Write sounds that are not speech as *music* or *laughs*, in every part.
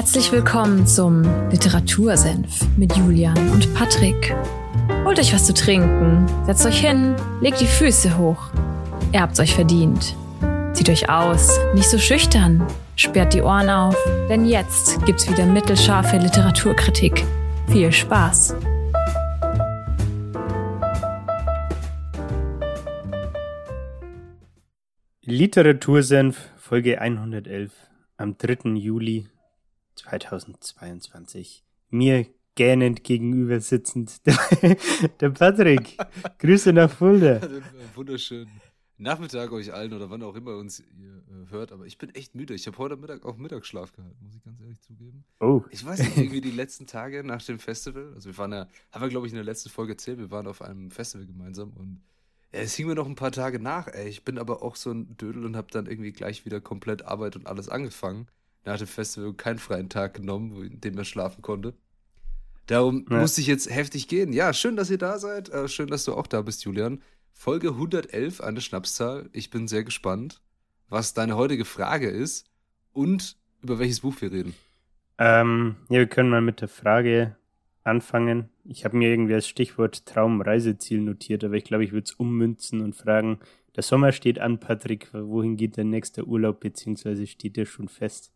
Herzlich willkommen zum Literatursenf mit Julian und Patrick. Holt euch was zu trinken, setzt euch hin, legt die Füße hoch. Ihr habt's euch verdient. Zieht euch aus, nicht so schüchtern, sperrt die Ohren auf, denn jetzt gibt's wieder mittelscharfe Literaturkritik. Viel Spaß! Literatursenf, Folge 111, am 3. Juli 2022. Mir gähnend gegenüber sitzend *laughs* der, Patrick. Grüße nach Fulda. *laughs* Wunderschön. Nachmittag euch allen oder wann auch immer uns ihr äh, hört, aber ich bin echt müde. Ich habe heute Mittag auch Mittagsschlaf gehabt, muss ich ganz ehrlich zugeben. Oh. Ich weiß nicht, irgendwie die letzten Tage nach dem Festival, also wir waren ja, haben wir glaube ich in der letzten Folge erzählt, wir waren auf einem Festival gemeinsam und ja, es hing mir noch ein paar Tage nach, ey. Ich bin aber auch so ein Dödel und habe dann irgendwie gleich wieder komplett Arbeit und alles angefangen. Nach dem Festival keinen freien Tag genommen, in dem er schlafen konnte. Darum ja. musste ich jetzt heftig gehen. Ja, schön, dass ihr da seid. Äh, schön, dass du auch da bist, Julian. Folge 111, eine Schnapszahl. Ich bin sehr gespannt, was deine heutige Frage ist und über welches Buch wir reden. Ähm, ja, wir können mal mit der Frage anfangen. Ich habe mir irgendwie als Stichwort Traumreiseziel notiert, aber ich glaube, ich würde es ummünzen und fragen, der Sommer steht an, Patrick, wohin geht der nächste Urlaub, beziehungsweise steht der schon fest?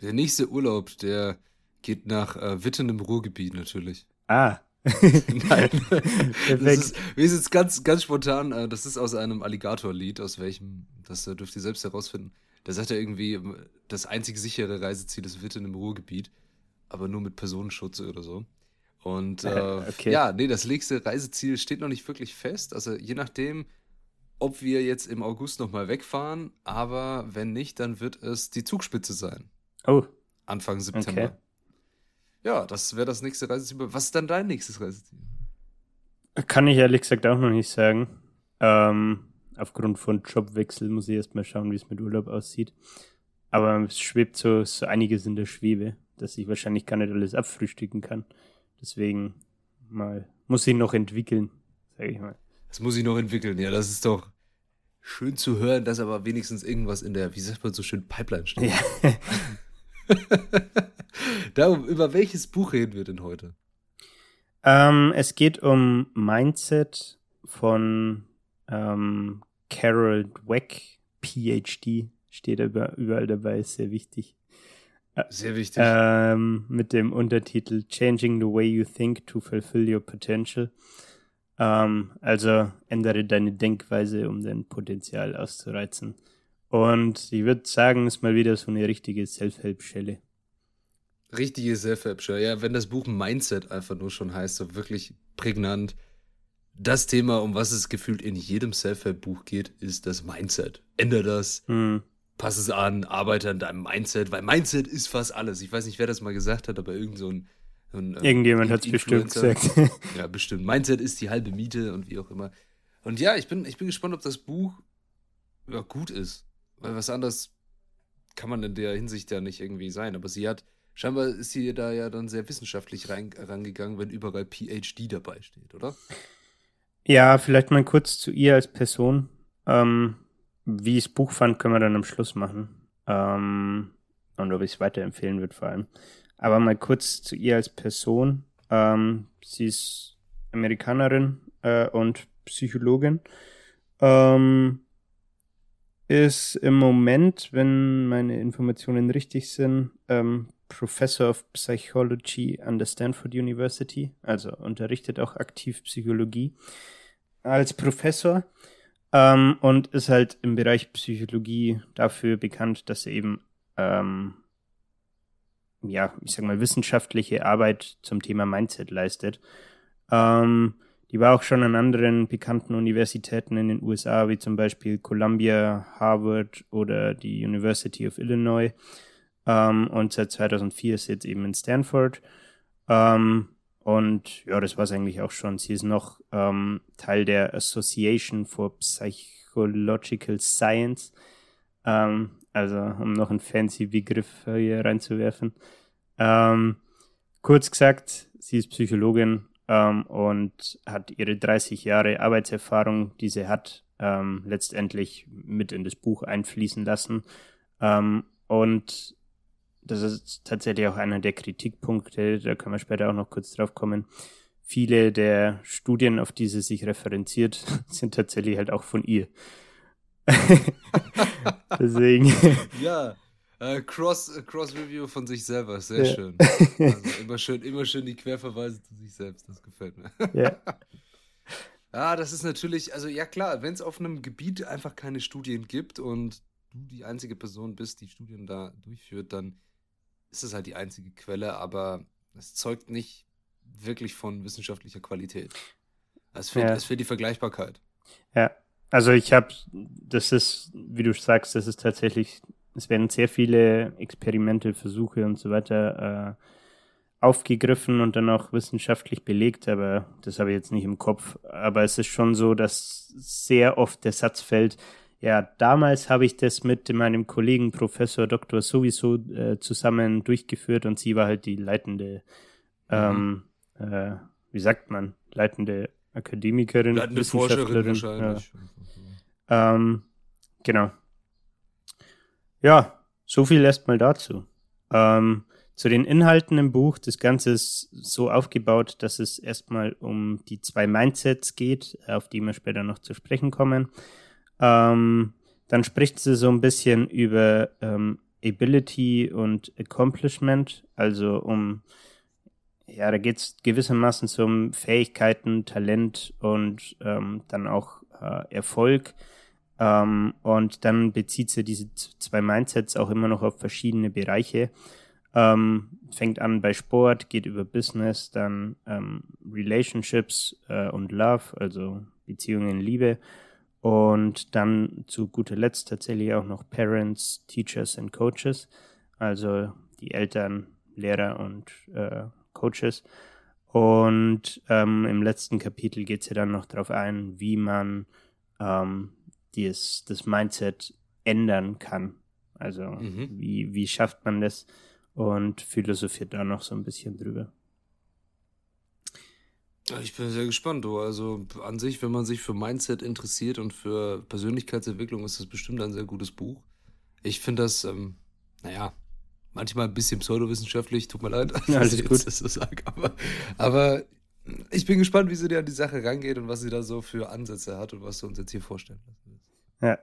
Der nächste Urlaub, der geht nach äh, Witten im Ruhrgebiet natürlich. Ah. *laughs* Nein. *laughs* Perfekt. Ist, wir sind jetzt ganz, ganz spontan, äh, das ist aus einem Alligator-Lied, aus welchem, das äh, dürft ihr selbst herausfinden. Da sagt er irgendwie, das einzig sichere Reiseziel ist Witten im Ruhrgebiet, aber nur mit Personenschutz oder so. Und äh, *laughs* okay. ja, nee, das nächste Reiseziel steht noch nicht wirklich fest. Also je nachdem, ob wir jetzt im August nochmal wegfahren, aber wenn nicht, dann wird es die Zugspitze sein. Oh. Anfang September. Okay. Ja, das wäre das nächste Reiseziel. Was ist dann dein nächstes Reiseziel? Kann ich ehrlich gesagt auch noch nicht sagen. Ähm, aufgrund von Jobwechsel muss ich erstmal schauen, wie es mit Urlaub aussieht. Aber es schwebt so, so einiges in der Schwebe, dass ich wahrscheinlich gar nicht alles abfrühstücken kann. Deswegen mal, muss ich noch entwickeln, sage ich mal. Das muss ich noch entwickeln, ja, das ist doch schön zu hören, dass aber wenigstens irgendwas in der, wie sagt man so schön, Pipeline steht. Ja. *laughs* *laughs* Darum, über welches Buch reden wir denn heute? Ähm, es geht um Mindset von ähm, Carol Dweck, PhD, steht über, überall dabei, ist sehr wichtig. Äh, sehr wichtig. Ähm, mit dem Untertitel Changing the Way You Think to Fulfill Your Potential. Ähm, also ändere deine Denkweise, um dein Potenzial auszureizen. Und ich würde sagen, ist mal wieder so eine richtige Self-Help-Schelle. Richtige Self-Help-Schelle. Ja, wenn das Buch Mindset einfach nur schon heißt, so wirklich prägnant. Das Thema, um was es gefühlt in jedem Self-Help-Buch geht, ist das Mindset. Ändere das. Hm. Pass es an, arbeite an deinem Mindset, weil Mindset ist fast alles. Ich weiß nicht, wer das mal gesagt hat, aber irgend so ein. Ein ähm, Irgendjemand hat es bestimmt gesagt. *laughs* ja, bestimmt. Mindset ist die halbe Miete und wie auch immer. Und ja, ich bin, ich bin gespannt, ob das Buch ja, gut ist. Weil was anderes kann man in der Hinsicht ja nicht irgendwie sein. Aber sie hat, scheinbar ist sie da ja dann sehr wissenschaftlich rein, rangegangen, wenn überall PhD dabei steht, oder? Ja, vielleicht mal kurz zu ihr als Person. Ähm, wie ich das Buch fand, können wir dann am Schluss machen. Ähm, und ob ich es weiterempfehlen würde vor allem. Aber mal kurz zu ihr als Person. Ähm, sie ist Amerikanerin äh, und Psychologin. Ähm, ist im Moment, wenn meine Informationen richtig sind, ähm, Professor of Psychology an der Stanford University, also unterrichtet auch aktiv Psychologie als Professor ähm, und ist halt im Bereich Psychologie dafür bekannt, dass er eben ähm, ja, ich sag mal, wissenschaftliche Arbeit zum Thema Mindset leistet. Ähm, die war auch schon an anderen bekannten Universitäten in den USA, wie zum Beispiel Columbia, Harvard oder die University of Illinois. Ähm, und seit 2004 ist sie jetzt eben in Stanford. Ähm, und ja, das war es eigentlich auch schon. Sie ist noch ähm, Teil der Association for Psychological Science. Ähm, also, um noch einen fancy Begriff hier reinzuwerfen. Ähm, kurz gesagt, sie ist Psychologin ähm, und hat ihre 30 Jahre Arbeitserfahrung, die sie hat, ähm, letztendlich mit in das Buch einfließen lassen. Ähm, und das ist tatsächlich auch einer der Kritikpunkte, da können wir später auch noch kurz drauf kommen. Viele der Studien, auf die sie sich referenziert, *laughs* sind tatsächlich halt auch von ihr. *laughs* Deswegen. Ja, äh, Cross, äh, Cross Review von sich selber, sehr ja. schön. *laughs* Also immer schön, immer schön die Querverweise zu sich selbst, das gefällt mir. Ja. Ja, *laughs* das ist natürlich, also ja klar, wenn es auf einem Gebiet einfach keine Studien gibt und du die einzige Person bist, die Studien da durchführt, dann ist es halt die einzige Quelle, aber es zeugt nicht wirklich von wissenschaftlicher Qualität. Es fehlt, ja. es fehlt die Vergleichbarkeit. Ja, also ich habe, das ist, wie du sagst, das ist tatsächlich, es werden sehr viele Experimente, Versuche und so weiter äh, aufgegriffen und dann auch wissenschaftlich belegt, aber das habe ich jetzt nicht im Kopf. Aber es ist schon so, dass sehr oft der Satz fällt, ja, damals habe ich das mit meinem Kollegen Professor Dr. sowieso äh, zusammen durchgeführt und sie war halt die leitende, mhm. ähm, äh, wie sagt man, leitende Akademikerin, leitende Wissenschaftlerin. wahrscheinlich. Ja. Ähm, genau. Ja, so viel erstmal dazu. Ähm, zu den Inhalten im Buch, das Ganze ist so aufgebaut, dass es erstmal um die zwei Mindsets geht, auf die wir später noch zu sprechen kommen. Ähm, dann spricht sie so ein bisschen über ähm, Ability und Accomplishment, also um, ja, da geht es gewissermaßen um Fähigkeiten, Talent und ähm, dann auch äh, Erfolg. Ähm, und dann bezieht sie diese zwei Mindsets auch immer noch auf verschiedene Bereiche. Ähm, fängt an bei Sport, geht über Business, dann ähm, Relationships äh, und Love, also Beziehungen, Liebe. Und dann zu guter Letzt tatsächlich auch noch Parents, Teachers and Coaches, also die Eltern, Lehrer und äh, Coaches. Und ähm, im letzten Kapitel geht sie dann noch darauf ein, wie man ähm, dies, das Mindset ändern kann. Also mhm. wie, wie schafft man das? und philosophiert da noch so ein bisschen drüber. Ich bin sehr gespannt, du. Also an sich, wenn man sich für Mindset interessiert und für Persönlichkeitsentwicklung, ist das bestimmt ein sehr gutes Buch. Ich finde das, ähm, naja, manchmal ein bisschen pseudowissenschaftlich, tut mir leid, *laughs* ja, alles gut. das so sage, aber, aber ich bin gespannt, wie sie dir an die Sache rangeht und was sie da so für Ansätze hat und was du uns jetzt hier vorstellen Ja.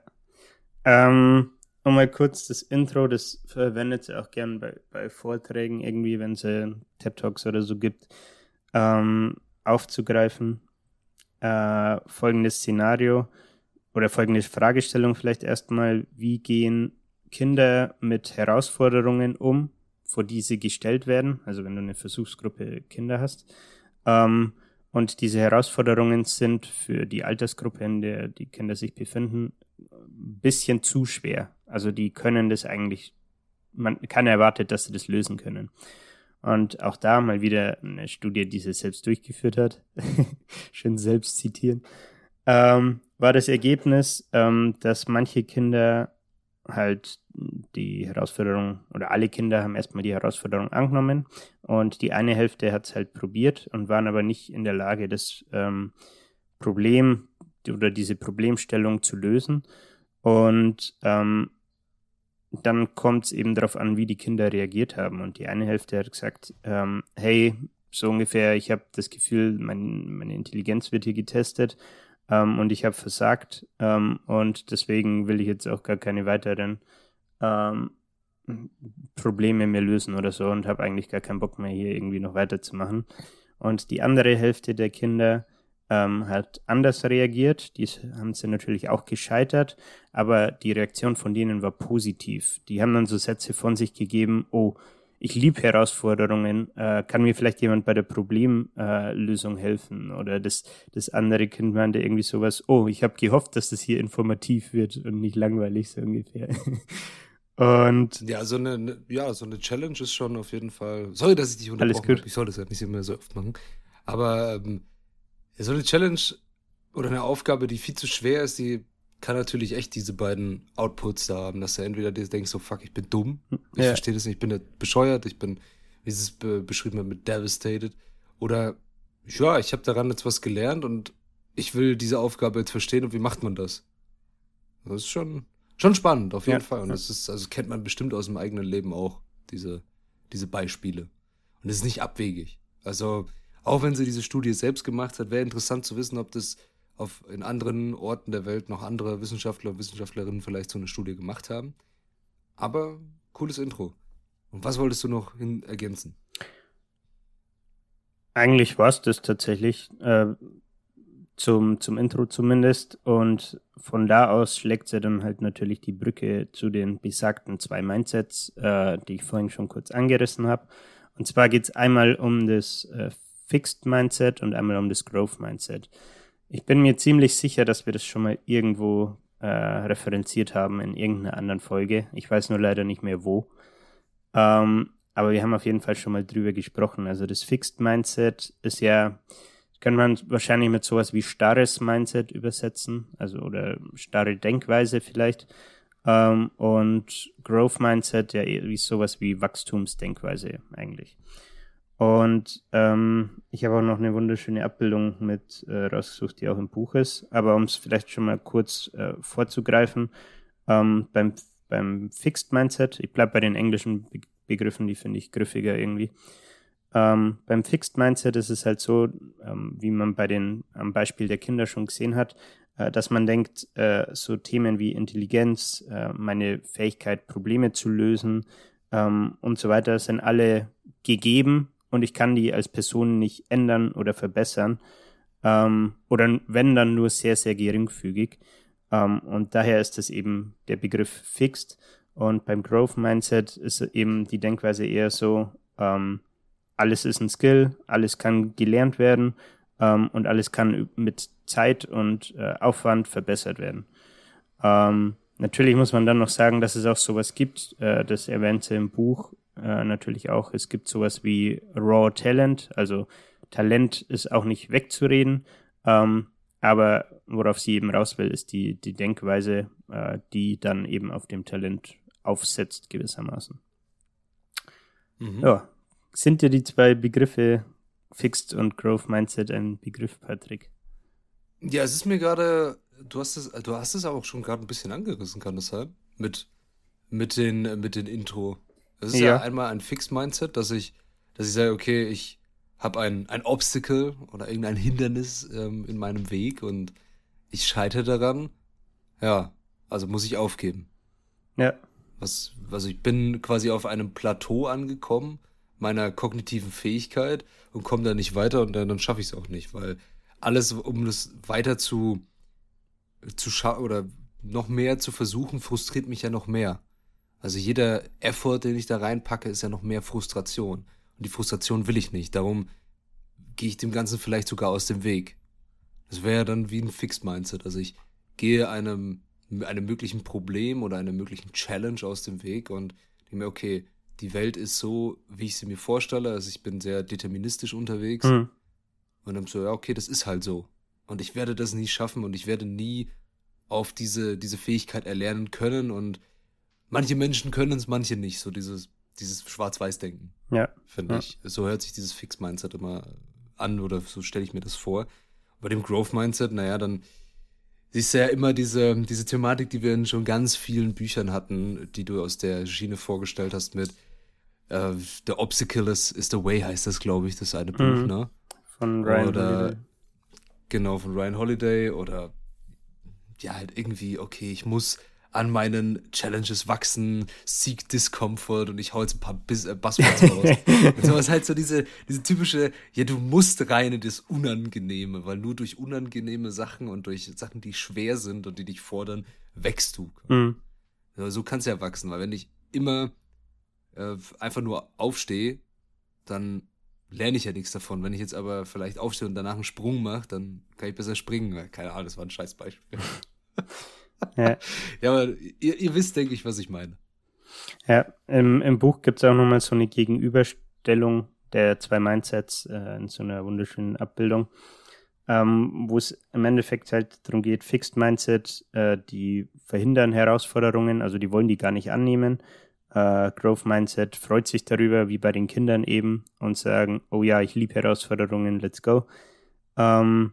Ähm, und mal kurz das Intro, das verwendet sie auch gern bei, bei Vorträgen irgendwie, wenn sie TED Talks oder so gibt, ähm, aufzugreifen. Äh, folgendes Szenario oder folgende Fragestellung vielleicht erstmal, wie gehen Kinder mit Herausforderungen um, vor die sie gestellt werden, also wenn du eine Versuchsgruppe Kinder hast. Ähm, und diese Herausforderungen sind für die Altersgruppe, in der die Kinder sich befinden, ein bisschen zu schwer. Also die können das eigentlich, man kann erwartet, dass sie das lösen können. Und auch da mal wieder eine Studie, die sie selbst durchgeführt hat, *laughs* schön selbst zitieren, ähm, war das Ergebnis, ähm, dass manche Kinder halt die Herausforderung oder alle Kinder haben erstmal die Herausforderung angenommen und die eine Hälfte hat es halt probiert und waren aber nicht in der Lage, das ähm, Problem oder diese Problemstellung zu lösen. Und ähm, dann kommt es eben darauf an, wie die Kinder reagiert haben. Und die eine Hälfte hat gesagt, ähm, hey, so ungefähr, ich habe das Gefühl, mein, meine Intelligenz wird hier getestet ähm, und ich habe versagt ähm, und deswegen will ich jetzt auch gar keine weiteren ähm, Probleme mehr lösen oder so und habe eigentlich gar keinen Bock mehr hier irgendwie noch weiterzumachen. Und die andere Hälfte der Kinder ähm, hat anders reagiert. Die haben sie natürlich auch gescheitert, aber die Reaktion von denen war positiv. Die haben dann so Sätze von sich gegeben, oh, ich liebe Herausforderungen, äh, kann mir vielleicht jemand bei der Problemlösung äh, helfen? Oder das, das andere Kind meinte irgendwie sowas, oh, ich habe gehofft, dass das hier informativ wird und nicht langweilig, so ungefähr. *laughs* und ja, so eine, ne, ja, so eine Challenge ist schon auf jeden Fall. Sorry, dass ich dich unterbrochen habe. Ich soll das ja nicht immer so oft machen. Aber ähm, so eine Challenge oder eine Aufgabe, die viel zu schwer ist, die kann natürlich echt diese beiden Outputs da haben, dass du entweder denkst, so fuck, ich bin dumm, ich ja. verstehe das nicht, ich bin bescheuert, ich bin, wie es be beschrieben wird, mit devastated. Oder ja, ich habe daran jetzt was gelernt und ich will diese Aufgabe jetzt verstehen und wie macht man das? Das ist schon, schon spannend, auf jeden ja. Fall. Und das ist, also kennt man bestimmt aus dem eigenen Leben auch. diese, diese Beispiele. Und es ist nicht abwegig. Also, auch wenn sie diese Studie selbst gemacht hat, wäre interessant zu wissen, ob das auf, in anderen Orten der Welt noch andere Wissenschaftler und Wissenschaftlerinnen vielleicht so eine Studie gemacht haben. Aber cooles Intro. Und was wolltest du noch ergänzen? Eigentlich war es das tatsächlich. Äh, zum, zum Intro zumindest. Und von da aus schlägt sie dann halt natürlich die Brücke zu den besagten zwei Mindsets, äh, die ich vorhin schon kurz angerissen habe. Und zwar geht es einmal um das äh, Fixed Mindset und einmal um das Growth Mindset. Ich bin mir ziemlich sicher, dass wir das schon mal irgendwo äh, referenziert haben in irgendeiner anderen Folge. Ich weiß nur leider nicht mehr wo. Ähm, aber wir haben auf jeden Fall schon mal drüber gesprochen. Also das Fixed Mindset ist ja, kann man wahrscheinlich mit sowas wie starres Mindset übersetzen, also oder starre Denkweise vielleicht. Ähm, und Growth Mindset ja wie sowas wie Wachstumsdenkweise eigentlich. Und ähm, ich habe auch noch eine wunderschöne Abbildung mit äh, rausgesucht, die auch im Buch ist. Aber um es vielleicht schon mal kurz äh, vorzugreifen, ähm, beim, beim Fixed Mindset, ich bleibe bei den englischen Be Begriffen, die finde ich griffiger irgendwie. Ähm, beim Fixed Mindset ist es halt so, ähm, wie man bei den, am Beispiel der Kinder schon gesehen hat, äh, dass man denkt, äh, so Themen wie Intelligenz, äh, meine Fähigkeit, Probleme zu lösen ähm, und so weiter sind alle gegeben und ich kann die als Person nicht ändern oder verbessern. Ähm, oder wenn dann nur sehr, sehr geringfügig. Ähm, und daher ist das eben der Begriff fixed. Und beim Growth Mindset ist eben die Denkweise eher so, ähm, alles ist ein Skill, alles kann gelernt werden ähm, und alles kann mit Zeit und äh, Aufwand verbessert werden. Ähm, natürlich muss man dann noch sagen, dass es auch sowas gibt, äh, das erwähnte im Buch äh, natürlich auch. Es gibt sowas wie Raw Talent, also Talent ist auch nicht wegzureden, ähm, aber worauf sie eben raus will, ist die, die Denkweise, äh, die dann eben auf dem Talent aufsetzt gewissermaßen. Mhm. Ja, sind dir die zwei Begriffe Fixed und Growth Mindset ein Begriff, Patrick? Ja, es ist mir gerade, du hast es, du hast es auch schon gerade ein bisschen angerissen, kann das sein? Mit, mit den, mit den Intro. Das ist ja, ja einmal ein Fixed Mindset, dass ich, dass ich sage, okay, ich habe ein, ein Obstacle oder irgendein Hindernis ähm, in meinem Weg und ich scheitere daran. Ja, also muss ich aufgeben. Ja. Was, also ich bin quasi auf einem Plateau angekommen meiner kognitiven Fähigkeit und komme da nicht weiter und dann, dann schaffe ich es auch nicht, weil alles, um das weiter zu, zu schaffen oder noch mehr zu versuchen, frustriert mich ja noch mehr. Also jeder Effort, den ich da reinpacke, ist ja noch mehr Frustration. Und die Frustration will ich nicht. Darum gehe ich dem Ganzen vielleicht sogar aus dem Weg. Das wäre dann wie ein Fixed Mindset. Also ich gehe einem, einem möglichen Problem oder einer möglichen Challenge aus dem Weg und denke mir, okay, die Welt ist so, wie ich sie mir vorstelle. Also ich bin sehr deterministisch unterwegs. Mhm. Und dann so, ja, okay, das ist halt so. Und ich werde das nie schaffen und ich werde nie auf diese, diese Fähigkeit erlernen können. Und manche Menschen können es, manche nicht. So dieses, dieses Schwarz-Weiß-Denken. Ja. Finde ja. ich. So hört sich dieses Fix-Mindset immer an oder so stelle ich mir das vor. Bei dem Growth-Mindset, naja, dann siehst du ja immer diese, diese Thematik, die wir in schon ganz vielen Büchern hatten, die du aus der Schiene vorgestellt hast mit äh, The Obstacle is, is the Way heißt das, glaube ich, das eine Buch, mhm. ne? Von Ryan oder, Holiday. Genau, von Ryan Holiday oder ja, halt irgendwie, okay, ich muss an meinen Challenges wachsen, seek Discomfort und ich hau jetzt ein paar Bis äh, Buzzwords raus. und *laughs* so ist halt so diese, diese typische, ja, du musst rein in das Unangenehme, weil nur durch unangenehme Sachen und durch Sachen, die schwer sind und die dich fordern, wächst du. Mhm. Ja, so kannst du ja wachsen, weil wenn ich immer äh, einfach nur aufstehe, dann lerne ich ja nichts davon. Wenn ich jetzt aber vielleicht aufstehe und danach einen Sprung mache, dann kann ich besser springen. Keine Ahnung, das war ein scheiß Beispiel. *laughs* Ja, *laughs* ja aber ihr, ihr wisst, denke ich, was ich meine. Ja, im, im Buch gibt es auch nochmal so eine Gegenüberstellung der zwei Mindsets äh, in so einer wunderschönen Abbildung, ähm, wo es im Endeffekt halt darum geht, Fixed Mindset, äh, die verhindern Herausforderungen, also die wollen die gar nicht annehmen. Äh, Growth Mindset freut sich darüber, wie bei den Kindern eben, und sagen, oh ja, ich liebe Herausforderungen, let's go. Ähm,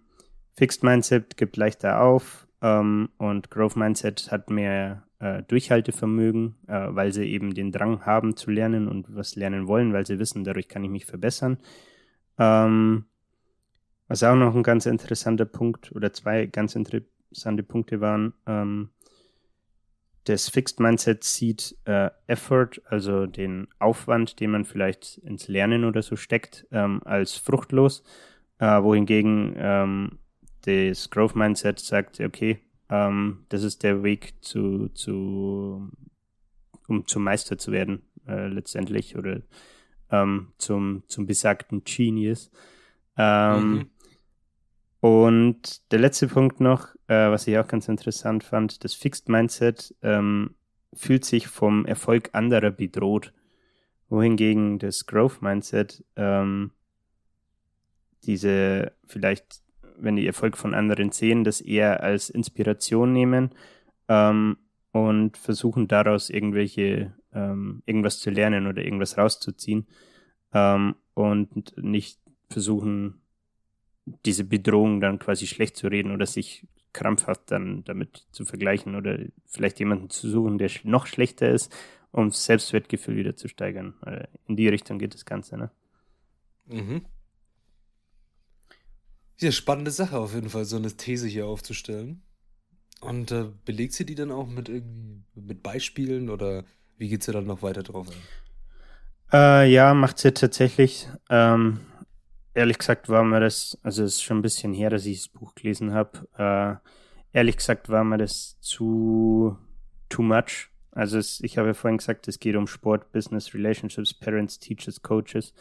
Fixed Mindset gibt leichter auf, ähm, und Growth Mindset hat mehr, äh, Durchhaltevermögen, äh, weil sie eben den Drang haben zu lernen und was lernen wollen, weil sie wissen, dadurch kann ich mich verbessern. Ähm, was auch noch ein ganz interessanter Punkt oder zwei ganz interessante Punkte waren, ähm, das Fixed Mindset sieht äh, Effort, also den Aufwand, den man vielleicht ins Lernen oder so steckt, ähm, als fruchtlos, äh, wohingegen ähm, das Growth Mindset sagt, okay, ähm, das ist der Weg zu, zu um zum Meister zu werden, äh, letztendlich, oder ähm, zum, zum besagten Genius. Ähm, mhm. Und der letzte Punkt noch, äh, was ich auch ganz interessant fand, das Fixed Mindset ähm, fühlt sich vom Erfolg anderer bedroht, wohingegen das Growth Mindset ähm, diese vielleicht, wenn die Erfolg von anderen sehen, das eher als Inspiration nehmen ähm, und versuchen daraus irgendwelche ähm, irgendwas zu lernen oder irgendwas rauszuziehen ähm, und nicht versuchen diese Bedrohung dann quasi schlecht zu reden oder sich krampfhaft dann damit zu vergleichen oder vielleicht jemanden zu suchen, der noch schlechter ist, um Selbstwertgefühl wieder zu steigern. In die Richtung geht das Ganze, ne? Mhm. Ja, spannende Sache auf jeden Fall, so eine These hier aufzustellen. Und äh, belegt sie die dann auch mit irgendwie mit Beispielen oder wie geht sie dann noch weiter drauf ein? Äh, ja, macht sie tatsächlich. Ähm, ehrlich gesagt war mir das, also es ist schon ein bisschen her, dass ich das Buch gelesen habe. Äh, ehrlich gesagt war mir das zu too much. Also es, ich habe ja vorhin gesagt, es geht um Sport, Business, Relationships, Parents, Teachers, Coaches.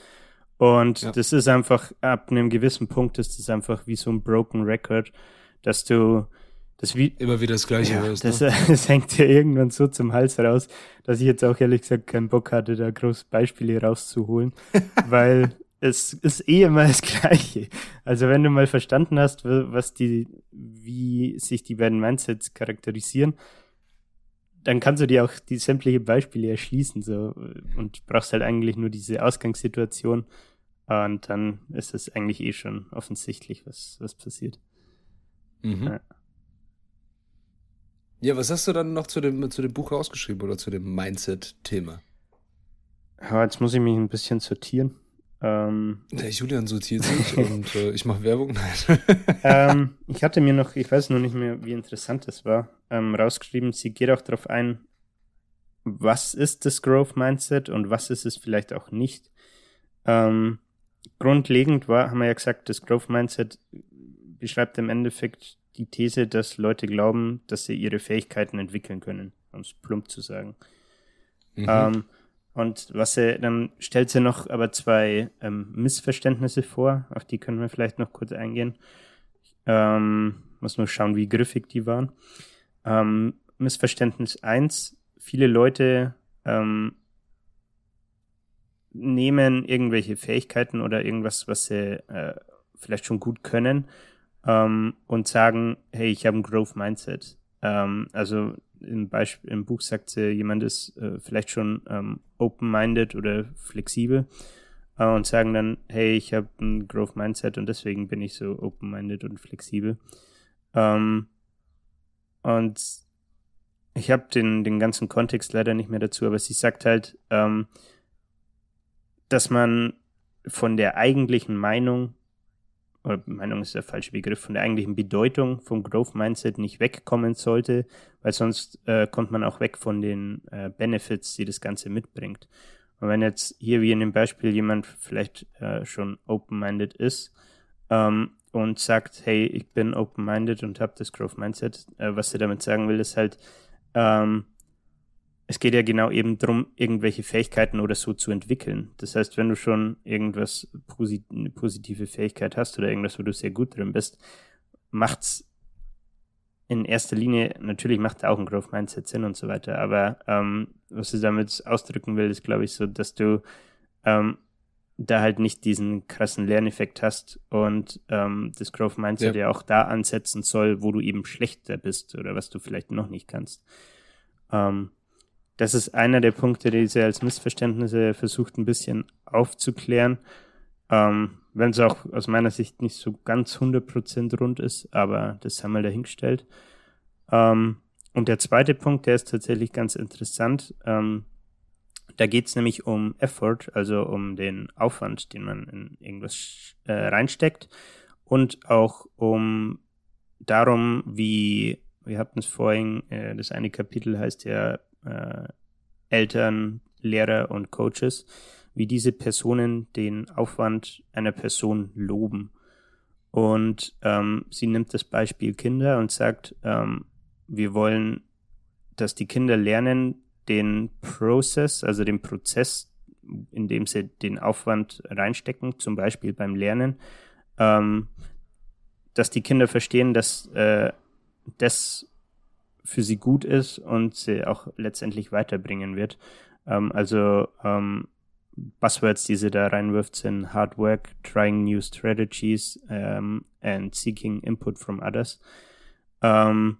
Und ja. das ist einfach, ab einem gewissen Punkt ist das einfach wie so ein Broken Record, dass du das wie immer wieder das Gleiche ja, hörst. Das, ne? *laughs* das hängt dir irgendwann so zum Hals raus, dass ich jetzt auch ehrlich gesagt keinen Bock hatte, da groß Beispiele rauszuholen, *laughs* weil es ist eh immer das Gleiche. Also wenn du mal verstanden hast, was die, wie sich die beiden Mindsets charakterisieren, dann kannst du dir auch die sämtliche Beispiele erschließen so und brauchst halt eigentlich nur diese Ausgangssituation und dann ist es eigentlich eh schon offensichtlich, was, was passiert. Mhm. Ja. ja. was hast du dann noch zu dem, zu dem Buch rausgeschrieben oder zu dem Mindset-Thema? Ja, jetzt muss ich mich ein bisschen sortieren. Ähm, Der Julian sortiert sich *laughs* und äh, ich mache Werbung. ähm, ich hatte mir noch, ich weiß noch nicht mehr, wie interessant das war, ähm, rausgeschrieben. Sie geht auch darauf ein, was ist das Growth Mindset und was ist es vielleicht auch nicht. Ähm, grundlegend war, haben wir ja gesagt, das Growth Mindset beschreibt im Endeffekt die These, dass Leute glauben, dass sie ihre Fähigkeiten entwickeln können, um es plump zu sagen. Mhm. Und was er, dann stellt sie noch aber zwei ähm, Missverständnisse vor, auf die können wir vielleicht noch kurz eingehen. Ähm, muss nur schauen, wie griffig die waren. Ähm, Missverständnis eins: viele Leute ähm, nehmen irgendwelche Fähigkeiten oder irgendwas, was sie äh, vielleicht schon gut können ähm, und sagen, hey, ich habe ein Growth Mindset. Ähm, also im Beispiel im Buch sagt sie, jemand ist äh, vielleicht schon ähm, open-minded oder flexibel äh, und sagen dann, hey, ich habe ein Growth Mindset und deswegen bin ich so open-minded und flexibel. Ähm, und ich habe den, den ganzen Kontext leider nicht mehr dazu, aber sie sagt halt, ähm, dass man von der eigentlichen Meinung oder Meinung ist der falsche Begriff, von der eigentlichen Bedeutung vom Growth Mindset nicht wegkommen sollte, weil sonst äh, kommt man auch weg von den äh, Benefits, die das Ganze mitbringt. Und wenn jetzt hier wie in dem Beispiel jemand vielleicht äh, schon open-minded ist ähm, und sagt, hey, ich bin open-minded und habe das Growth Mindset, äh, was er damit sagen will, ist halt, ähm, es geht ja genau eben darum, irgendwelche Fähigkeiten oder so zu entwickeln. Das heißt, wenn du schon irgendwas, eine positive Fähigkeit hast oder irgendwas, wo du sehr gut drin bist, macht's in erster Linie, natürlich macht auch ein Growth Mindset Sinn und so weiter, aber ähm, was ich damit ausdrücken will, ist, glaube ich, so, dass du ähm, da halt nicht diesen krassen Lerneffekt hast und ähm, das Growth Mindset ja. ja auch da ansetzen soll, wo du eben schlechter bist oder was du vielleicht noch nicht kannst. Ähm, das ist einer der Punkte, die sie als Missverständnisse versucht ein bisschen aufzuklären. Ähm, wenn es auch aus meiner Sicht nicht so ganz 100% rund ist, aber das haben wir dahingestellt. Ähm, und der zweite Punkt, der ist tatsächlich ganz interessant. Ähm, da geht es nämlich um Effort, also um den Aufwand, den man in irgendwas äh, reinsteckt und auch um darum, wie, wir hatten es vorhin, äh, das eine Kapitel heißt ja äh, Eltern, Lehrer und Coaches, wie diese Personen den Aufwand einer Person loben. Und ähm, sie nimmt das Beispiel Kinder und sagt, ähm, wir wollen, dass die Kinder lernen, den Prozess, also den Prozess, in dem sie den Aufwand reinstecken, zum Beispiel beim Lernen, ähm, dass die Kinder verstehen, dass äh, das für sie gut ist und sie auch letztendlich weiterbringen wird. Ähm, also ähm, Buzzwords, die sie da reinwirft, sind Hard Work, Trying New Strategies ähm, and Seeking Input from Others. Um,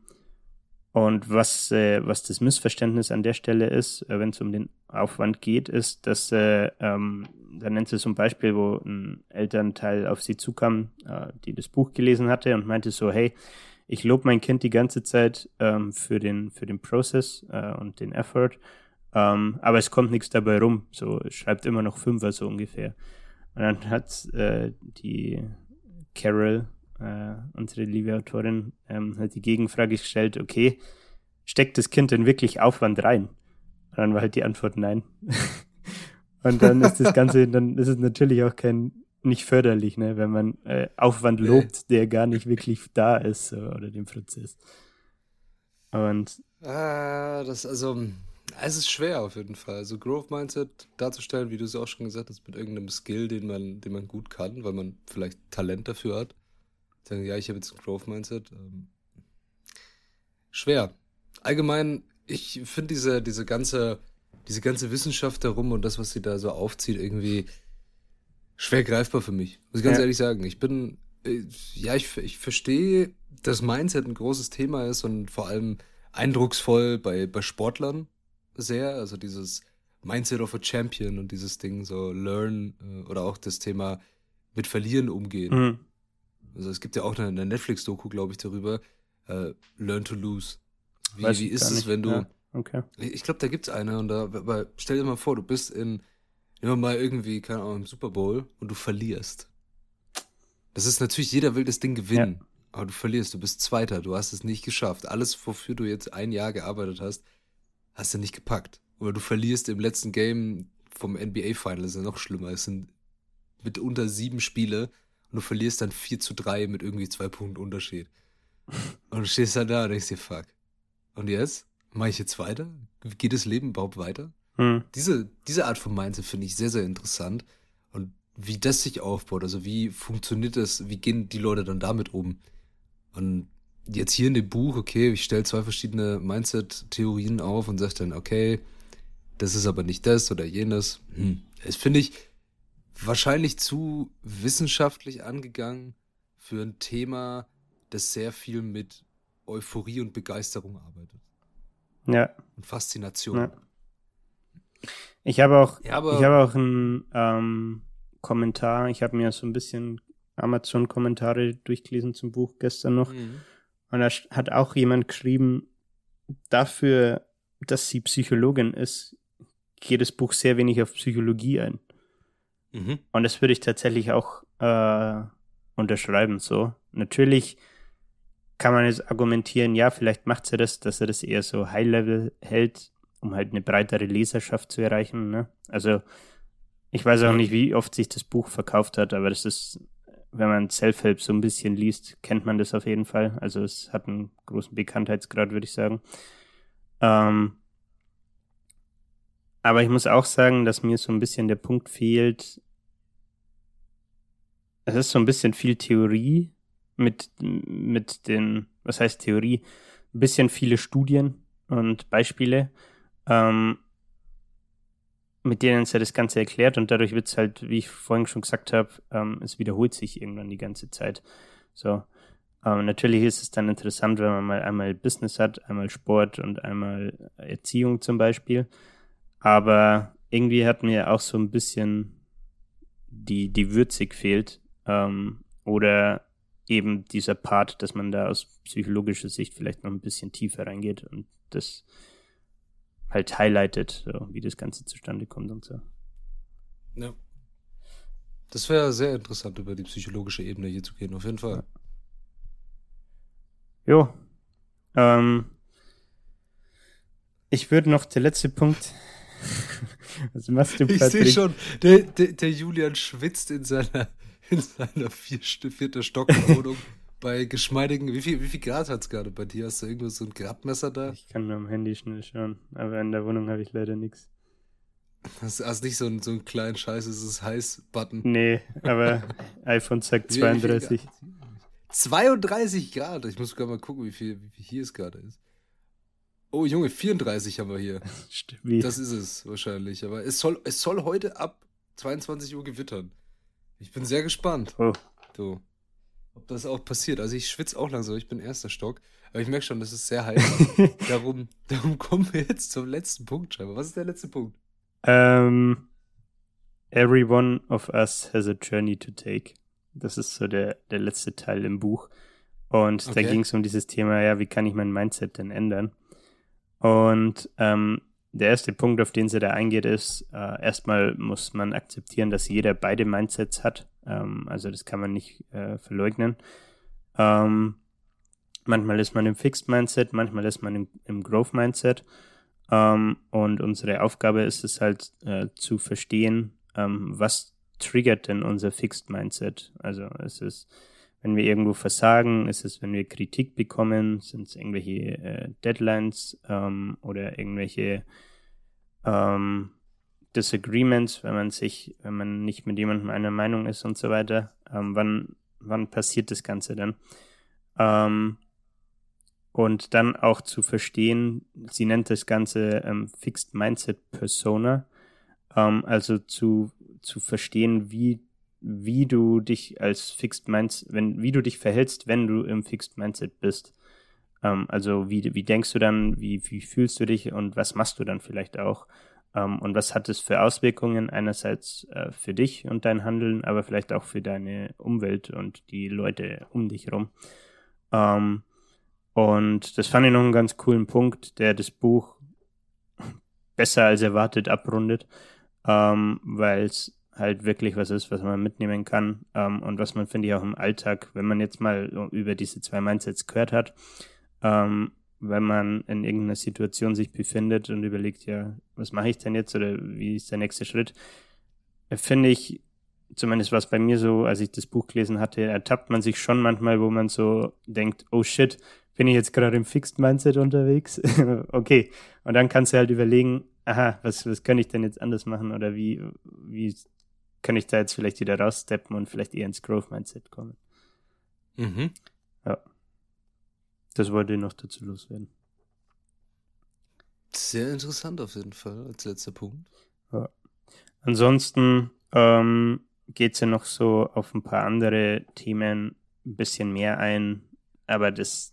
und was, äh, was das Missverständnis an der Stelle ist, äh, wenn es um den Aufwand geht, ist, dass, äh, ähm, da nennt sie zum Beispiel, wo ein Elternteil auf sie zukam, äh, die das Buch gelesen hatte und meinte so, hey, ich lobe mein Kind die ganze Zeit ähm, für den, für den Prozess äh, und den Effort, ähm, aber es kommt nichts dabei rum. So, es schreibt immer noch Fünfer so ungefähr. Und dann hat äh, die Carol, äh, unsere liebe Autorin, ähm, hat die Gegenfrage gestellt, okay, steckt das Kind denn wirklich Aufwand rein? Und dann war halt die Antwort nein. *laughs* Und dann ist das Ganze, dann ist es natürlich auch kein, nicht förderlich, ne, wenn man äh, Aufwand lobt, der gar nicht wirklich da ist, so, oder den Prozess. Und. Ah, das, also, es ist schwer auf jeden Fall. Also Growth Mindset darzustellen, wie du es auch schon gesagt hast, mit irgendeinem Skill, den man, den man gut kann, weil man vielleicht Talent dafür hat. Sagen, ja, ich habe jetzt ein Growth Mindset. Ähm, schwer. Allgemein, ich finde diese, diese ganze, diese ganze Wissenschaft darum und das, was sie da so aufzieht, irgendwie schwer greifbar für mich. Muss ich ganz ja. ehrlich sagen. Ich bin, äh, ja, ich, ich verstehe, dass Mindset ein großes Thema ist und vor allem eindrucksvoll bei, bei Sportlern sehr. Also dieses Mindset of a Champion und dieses Ding so Learn äh, oder auch das Thema mit Verlieren umgehen. Mhm. Also es gibt ja auch eine, eine Netflix-Doku, glaube ich, darüber. Äh, Learn to Lose. Wie, wie ist es, wenn du. Ja. Okay. Ich glaube, da gibt es eine und da, aber stell dir mal vor, du bist in, immer mal irgendwie, keine Ahnung, im Super Bowl und du verlierst. Das ist natürlich, jeder will das Ding gewinnen. Ja. Aber du verlierst, du bist Zweiter, du hast es nicht geschafft. Alles, wofür du jetzt ein Jahr gearbeitet hast, hast du nicht gepackt. Oder du verlierst im letzten Game vom NBA Final, ist ja noch schlimmer. Es sind mitunter sieben Spiele und du verlierst dann 4 zu 3 mit irgendwie zwei Punkten Unterschied. Und du stehst dann da und denkst dir, fuck. Und jetzt? Mache ich jetzt weiter? Geht das Leben überhaupt weiter? Hm. Diese, diese Art von Mindset finde ich sehr, sehr interessant. Und wie das sich aufbaut, also wie funktioniert das, wie gehen die Leute dann damit um? Und jetzt hier in dem Buch, okay, ich stelle zwei verschiedene Mindset-Theorien auf und sage dann, okay, das ist aber nicht das oder jenes. Hm. Das finde ich wahrscheinlich zu wissenschaftlich angegangen für ein Thema, das sehr viel mit Euphorie und Begeisterung arbeitet. Ja. Und Faszination. Ja. Ich habe auch, ja, ich habe auch einen ähm, Kommentar. Ich habe mir so ein bisschen Amazon-Kommentare durchgelesen zum Buch gestern noch. Mhm. Und da hat auch jemand geschrieben, dafür, dass sie Psychologin ist, geht das Buch sehr wenig auf Psychologie ein. Mhm. Und das würde ich tatsächlich auch äh, unterschreiben. So, natürlich kann man jetzt argumentieren, ja, vielleicht macht sie das, dass er das eher so High-Level hält, um halt eine breitere Leserschaft zu erreichen. Ne? Also ich weiß auch nicht, wie oft sich das Buch verkauft hat, aber das ist wenn man Self-Help so ein bisschen liest, kennt man das auf jeden Fall. Also es hat einen großen Bekanntheitsgrad, würde ich sagen. Ähm, aber ich muss auch sagen, dass mir so ein bisschen der Punkt fehlt. Es ist so ein bisschen viel Theorie mit, mit den, was heißt Theorie? Ein bisschen viele Studien und Beispiele. Ähm, mit denen ist ja das Ganze erklärt und dadurch wird es halt, wie ich vorhin schon gesagt habe, ähm, es wiederholt sich irgendwann die ganze Zeit. So. Ähm, natürlich ist es dann interessant, wenn man mal einmal Business hat, einmal Sport und einmal Erziehung zum Beispiel. Aber irgendwie hat mir auch so ein bisschen die, die Würzig fehlt. Ähm, oder eben dieser Part, dass man da aus psychologischer Sicht vielleicht noch ein bisschen tiefer reingeht und das halt highlightet, so, wie das Ganze zustande kommt und so. Ja. Das wäre sehr interessant, über die psychologische Ebene hier zu gehen, auf jeden Fall. Jo. Ähm, ich würde noch der letzte Punkt. *laughs* Was machst du, Patrick? Ich sehe schon, der, der, der, Julian schwitzt in seiner, in seiner vier, vierte Stockwohnung *laughs* bei geschmeidigen. Wie viel, wie viel Grad hat es gerade bei dir? Hast du irgendwo so ein Grabmesser da? Ich kann nur am Handy schnell schauen, aber in der Wohnung habe ich leider nichts. Hast du nicht so einen, so einen kleinen Scheiß, es ist heiß-Button? Nee, aber *laughs* iPhone sagt 32. 32 Grad? Ich muss sogar mal gucken, wie viel, wie viel hier es gerade ist. Oh Junge, 34 haben wir hier. *laughs* Wie? Das ist es wahrscheinlich. Aber es soll, es soll heute ab 22 Uhr gewittern. Ich bin sehr gespannt. Oh. Du. Ob das auch passiert. Also ich schwitze auch langsam, ich bin erster Stock. Aber ich merke schon, das ist sehr *laughs* heiß. darum, darum kommen wir jetzt zum letzten Punkt, scheinbar. Was ist der letzte Punkt? Um, every one of us has a journey to take. Das ist so der, der letzte Teil im Buch. Und okay. da ging es um dieses Thema, ja, wie kann ich mein Mindset denn ändern? Und ähm, der erste Punkt, auf den sie da eingeht, ist, äh, erstmal muss man akzeptieren, dass jeder beide Mindsets hat. Ähm, also das kann man nicht äh, verleugnen. Ähm, manchmal ist man im Fixed Mindset, manchmal ist man im, im Growth Mindset. Ähm, und unsere Aufgabe ist es halt äh, zu verstehen, ähm, was triggert denn unser Fixed Mindset. Also es ist wenn wir irgendwo versagen, ist es, wenn wir Kritik bekommen, sind es irgendwelche äh, Deadlines ähm, oder irgendwelche ähm, Disagreements, wenn man sich, wenn man nicht mit jemandem einer Meinung ist und so weiter. Ähm, wann, wann passiert das Ganze denn? Ähm, und dann auch zu verstehen, sie nennt das Ganze ähm, Fixed Mindset Persona, ähm, also zu, zu verstehen, wie wie du dich als Fixed Mindset, wenn, wie du dich verhältst, wenn du im Fixed Mindset bist. Ähm, also wie, wie denkst du dann, wie, wie fühlst du dich und was machst du dann vielleicht auch? Ähm, und was hat es für Auswirkungen einerseits äh, für dich und dein Handeln, aber vielleicht auch für deine Umwelt und die Leute um dich herum. Ähm, und das fand ich noch einen ganz coolen Punkt, der das Buch *laughs* besser als erwartet abrundet, ähm, weil es halt wirklich was ist, was man mitnehmen kann ähm, und was man, finde ich, auch im Alltag, wenn man jetzt mal über diese zwei Mindsets gehört hat, ähm, wenn man in irgendeiner Situation sich befindet und überlegt, ja, was mache ich denn jetzt oder wie ist der nächste Schritt, äh, finde ich, zumindest war es bei mir so, als ich das Buch gelesen hatte, ertappt man sich schon manchmal, wo man so denkt, oh shit, bin ich jetzt gerade im Fixed Mindset unterwegs? *laughs* okay. Und dann kannst du halt überlegen, aha, was, was kann ich denn jetzt anders machen oder wie, wie kann ich da jetzt vielleicht wieder raussteppen und vielleicht eher ins Growth-Mindset kommen. Mhm. Ja. Das wollte ich noch dazu loswerden. Sehr interessant auf jeden Fall als letzter Punkt. Ja. Ansonsten ähm, geht es ja noch so auf ein paar andere Themen ein bisschen mehr ein, aber das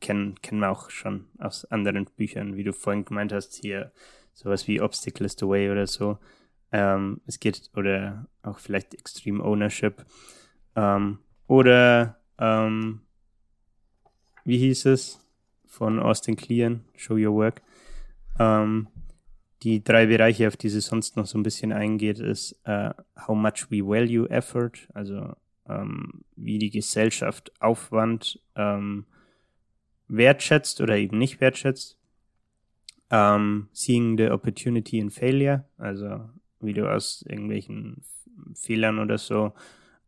kennen, kennen wir auch schon aus anderen Büchern, wie du vorhin gemeint hast, hier sowas wie Obstacle is the Way oder so. Ähm, es geht, oder auch vielleicht Extreme Ownership. Ähm, oder, ähm, wie hieß es? Von Austin Kleon, Show Your Work. Ähm, die drei Bereiche, auf die sie sonst noch so ein bisschen eingeht, ist uh, how much we value effort, also ähm, wie die Gesellschaft Aufwand ähm, wertschätzt oder eben nicht wertschätzt. Um, seeing the opportunity in failure, also wie du aus irgendwelchen Fehlern oder so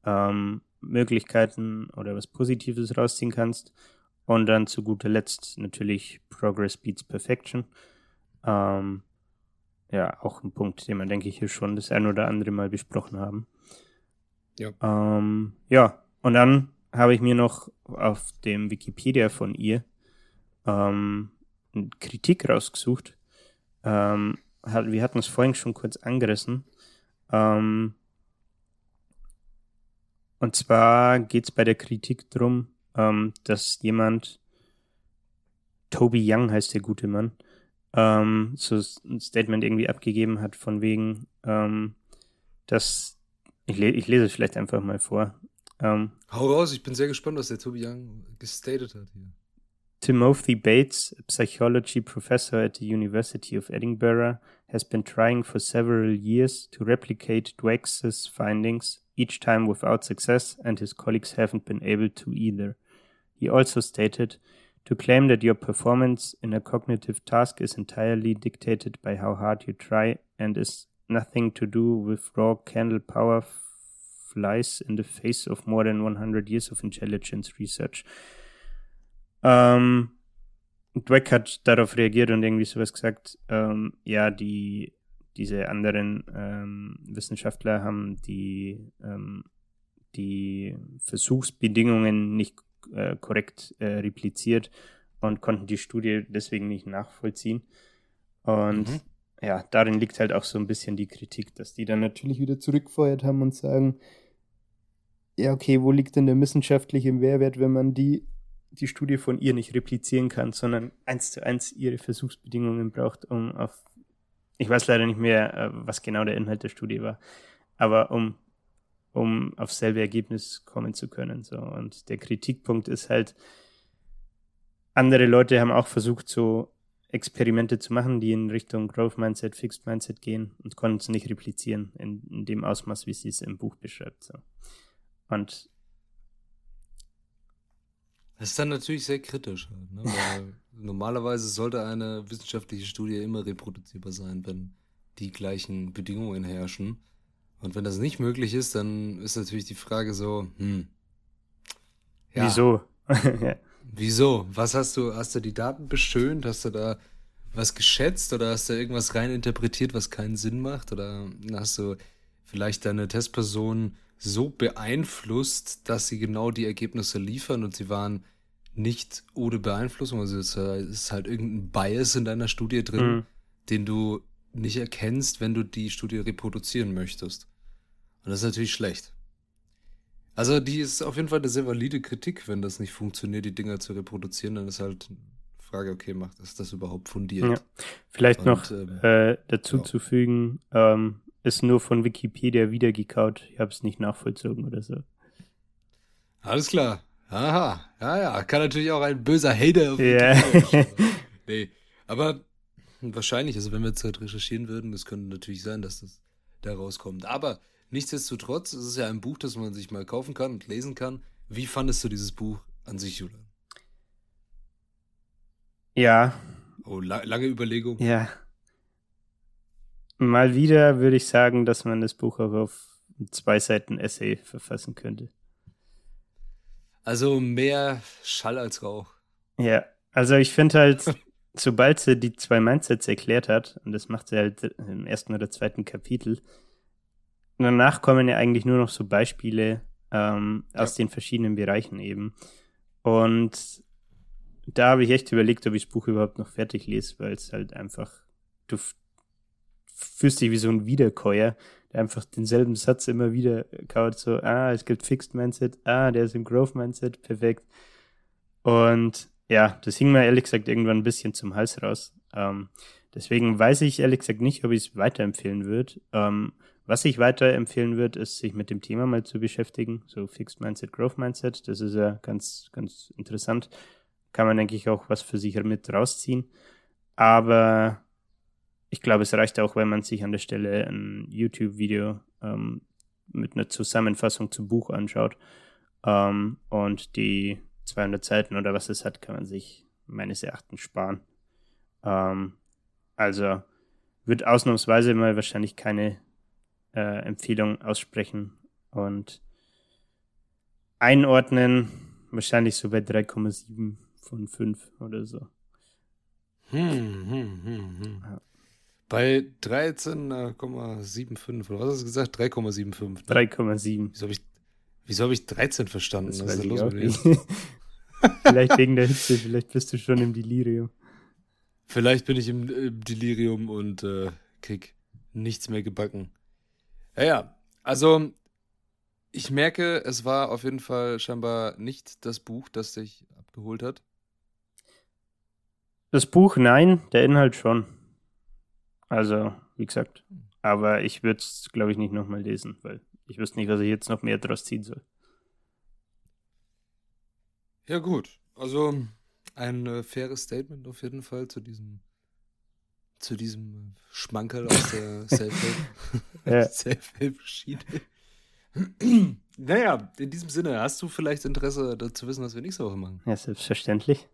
ähm, Möglichkeiten oder was Positives rausziehen kannst. Und dann zu guter Letzt natürlich Progress Beats Perfection. Ähm, ja, auch ein Punkt, den wir, denke ich, hier schon das ein oder andere Mal besprochen haben. Ja. Ähm, ja, und dann habe ich mir noch auf dem Wikipedia von ihr ähm, eine Kritik rausgesucht. Ähm, wir hatten es vorhin schon kurz angerissen. Ähm, und zwar geht es bei der Kritik darum, ähm, dass jemand, Toby Young heißt der gute Mann, ähm, so ein Statement irgendwie abgegeben hat von wegen, ähm, dass, ich, le ich lese es vielleicht einfach mal vor, Ähm, Hau raus, ich bin sehr gespannt, was der Tobi Young gestated hat hier. Timothy Bates, a psychology professor at the University of Edinburgh, has been trying for several years to replicate Dweck's findings, each time without success, and his colleagues haven't been able to either. He also stated, to claim that your performance in a cognitive task is entirely dictated by how hard you try and is nothing to do with raw candle power flies in the face of more than 100 years of intelligence research. Ähm, Dweck hat darauf reagiert und irgendwie sowas gesagt, ähm, ja, die, diese anderen ähm, Wissenschaftler haben die, ähm, die Versuchsbedingungen nicht äh, korrekt äh, repliziert und konnten die Studie deswegen nicht nachvollziehen. Und mhm. ja, darin liegt halt auch so ein bisschen die Kritik, dass die dann natürlich wieder zurückfeuert haben und sagen, ja, okay, wo liegt denn der wissenschaftliche Mehrwert, wenn man die die Studie von ihr nicht replizieren kann, sondern eins zu eins ihre Versuchsbedingungen braucht, um auf, ich weiß leider nicht mehr, äh, was genau der Inhalt der Studie war, aber um, um aufs selbe Ergebnis kommen zu können. So. Und der Kritikpunkt ist halt, andere Leute haben auch versucht, so Experimente zu machen, die in Richtung Growth Mindset, Fixed Mindset gehen und konnten es nicht replizieren in, in dem Ausmaß, wie sie es im Buch beschreibt. So. Und das ist dann natürlich sehr kritisch, halt, ne? *laughs* weil normalerweise sollte eine wissenschaftliche Studie immer reproduzierbar sein, wenn die gleichen Bedingungen herrschen. Und wenn das nicht möglich ist, dann ist natürlich die Frage so, hm. Ja, Wieso? *laughs* Wieso? Was hast du, hast du die Daten beschönt? Hast du da was geschätzt oder hast du irgendwas rein interpretiert, was keinen Sinn macht? Oder hast du vielleicht deine Testperson so beeinflusst, dass sie genau die Ergebnisse liefern und sie waren nicht ohne Beeinflussung. Also es ist halt irgendein Bias in deiner Studie drin, mhm. den du nicht erkennst, wenn du die Studie reproduzieren möchtest. Und das ist natürlich schlecht. Also die ist auf jeden Fall eine sehr valide Kritik, wenn das nicht funktioniert, die Dinger zu reproduzieren, dann ist halt Frage, okay, macht das das überhaupt fundiert? Ja. Vielleicht Und, noch ähm, äh, dazu ja. zu fügen, ähm, ist nur von Wikipedia wiedergekaut. Ich habe es nicht nachvollzogen oder so. Alles klar. Aha. Ja, ja. Kann natürlich auch ein böser Hater auf yeah. *laughs* Nee. Aber wahrscheinlich, also wenn wir jetzt halt recherchieren würden, das könnte natürlich sein, dass das da rauskommt. Aber nichtsdestotrotz, es ist ja ein Buch, das man sich mal kaufen kann und lesen kann. Wie fandest du dieses Buch an sich, Julian? Ja. Oh, la lange Überlegung. Ja. Mal wieder würde ich sagen, dass man das Buch auch auf zwei Seiten Essay verfassen könnte. Also mehr Schall als Rauch. Ja, also ich finde halt, *laughs* sobald sie die zwei Mindsets erklärt hat, und das macht sie halt im ersten oder zweiten Kapitel, danach kommen ja eigentlich nur noch so Beispiele ähm, ja. aus den verschiedenen Bereichen eben. Und da habe ich echt überlegt, ob ich das Buch überhaupt noch fertig lese, weil es halt einfach, du, fühlst dich wie so ein Wiederkäuer, der einfach denselben Satz immer wieder kaut, so, ah, es gibt Fixed Mindset, ah, der ist im Growth Mindset, perfekt. Und ja, das hing mir ehrlich gesagt irgendwann ein bisschen zum Hals raus. Ähm, deswegen weiß ich ehrlich gesagt nicht, ob ich es weiterempfehlen würde. Ähm, was ich weiterempfehlen würde, ist, sich mit dem Thema mal zu beschäftigen. So Fixed Mindset, Growth Mindset. Das ist ja ganz, ganz interessant. Kann man, denke ich, auch was für sich mit rausziehen. Aber ich glaube, es reicht auch, wenn man sich an der Stelle ein YouTube-Video ähm, mit einer Zusammenfassung zum Buch anschaut. Ähm, und die 200 Seiten oder was es hat, kann man sich meines Erachtens sparen. Ähm, also wird ausnahmsweise mal wahrscheinlich keine äh, Empfehlung aussprechen und einordnen, wahrscheinlich so bei 3,7 von 5 oder so. Hm, hm, hm, hm. Ja. Bei 13,75, oder was hast du gesagt? 3,75. Ne? 3,7. Wieso habe ich, wieso hab ich 13 verstanden? Das was ist da los mit dir? *laughs* vielleicht wegen der Hitze, vielleicht bist du schon im Delirium. Vielleicht bin ich im, im Delirium und äh, krieg nichts mehr gebacken. Ja, ja, also ich merke, es war auf jeden Fall scheinbar nicht das Buch, das dich abgeholt hat. Das Buch nein, der Inhalt schon. Also, wie gesagt. Aber ich würde es, glaube ich, nicht nochmal lesen, weil ich wüsste nicht, was ich jetzt noch mehr draus ziehen soll. Ja, gut. Also ein äh, faires Statement auf jeden Fall zu diesem zu diesem Schmankerl aus der *laughs* *laughs* Self-Help-Schiene. *clears throat* naja, in diesem Sinne, hast du vielleicht Interesse dazu wissen, was wir nächste Woche machen? Ja, selbstverständlich.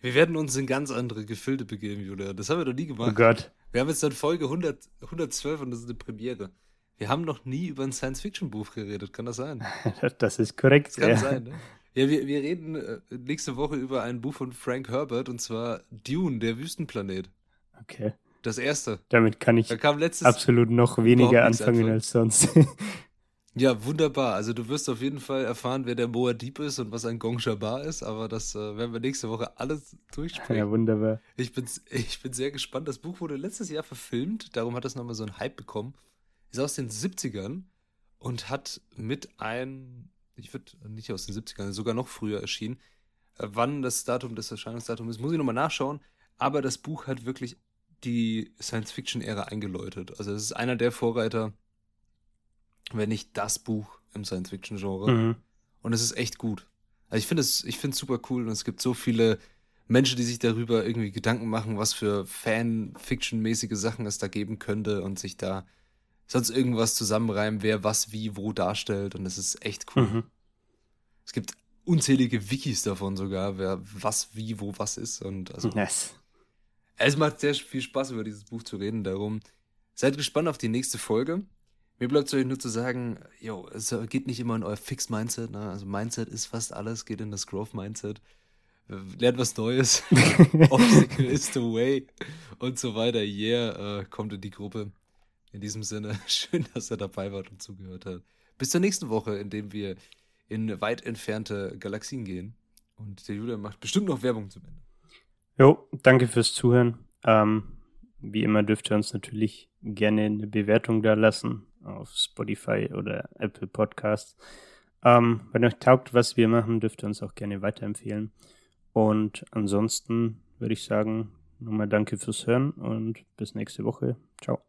Wir werden uns in ganz andere Gefilde begeben, Julia. Das haben wir noch nie gemacht. Oh Gott. Wir haben jetzt dann Folge 100, 112 und das ist eine Premiere. Wir haben noch nie über ein Science-Fiction-Buch geredet, kann das sein? *laughs* Das ist korrekt. Das kann ja. sein, ne? Ja, wir, wir reden äh, nächste Woche über ein Buch von Frank Herbert und zwar Dune, der Wüstenplanet. Okay. Das erste. Damit kann ich absolut noch weniger anfangen als sonst. *laughs* ja, wunderbar. Also du wirst auf jeden Fall erfahren, wer der Moadib ist und was ein Gong Shabar ist, aber das äh, werden wir nächste Woche alles durchsprechen. Ja, wunderbar. Ich bin, ich bin sehr gespannt. Das Buch wurde letztes Jahr verfilmt, darum hat es nochmal so einen Hype bekommen. Ist aus den 70ern und hat mit ein ich würde nicht aus den 70ern, sogar noch früher erschienen. Äh, wann das Datum, das Erscheinungsdatum ist, muss ich nochmal nachschauen. Aber das Buch hat wirklich die Science-Fiction-Ära eingeläutet. Also es ist einer der Vorreiter, wenn nicht das Buch im Science-Fiction-Genre. Mhm. Und es ist echt gut. Also ich finde es, ich finde es super cool und es gibt so viele Menschen, die sich darüber irgendwie Gedanken machen, was für Fan-Fiction-mäßige Sachen es da geben könnte und sich da sonst irgendwas zusammenreimen, wer was wie wo darstellt und das ist echt cool. Mhm. Es gibt unzählige Wikis davon sogar, wer was wie wo was ist und also yes. es macht sehr viel Spaß über dieses Buch zu reden, darum seid gespannt auf die nächste Folge. Mir bleibt es euch nur zu sagen, yo, es geht nicht immer in euer Fixed Mindset, ne? also Mindset ist fast alles, geht in das Growth Mindset lernt was Neues. *laughs* Obstacle is the way und so weiter. Yeah, äh, kommt in die Gruppe. In diesem Sinne, *laughs* schön, dass er dabei war und zugehört hat. Bis zur nächsten Woche, in dem wir in weit entfernte Galaxien gehen. Und der Julian macht bestimmt noch Werbung zum Ende. Jo, danke fürs Zuhören. Ähm, wie immer dürft ihr uns natürlich gerne eine Bewertung da lassen auf Spotify oder Apple Podcasts. Ähm, wenn euch taugt, was wir machen, dürft ihr uns auch gerne weiterempfehlen. Und ansonsten würde ich sagen, nochmal danke fürs Hören und bis nächste Woche. Ciao.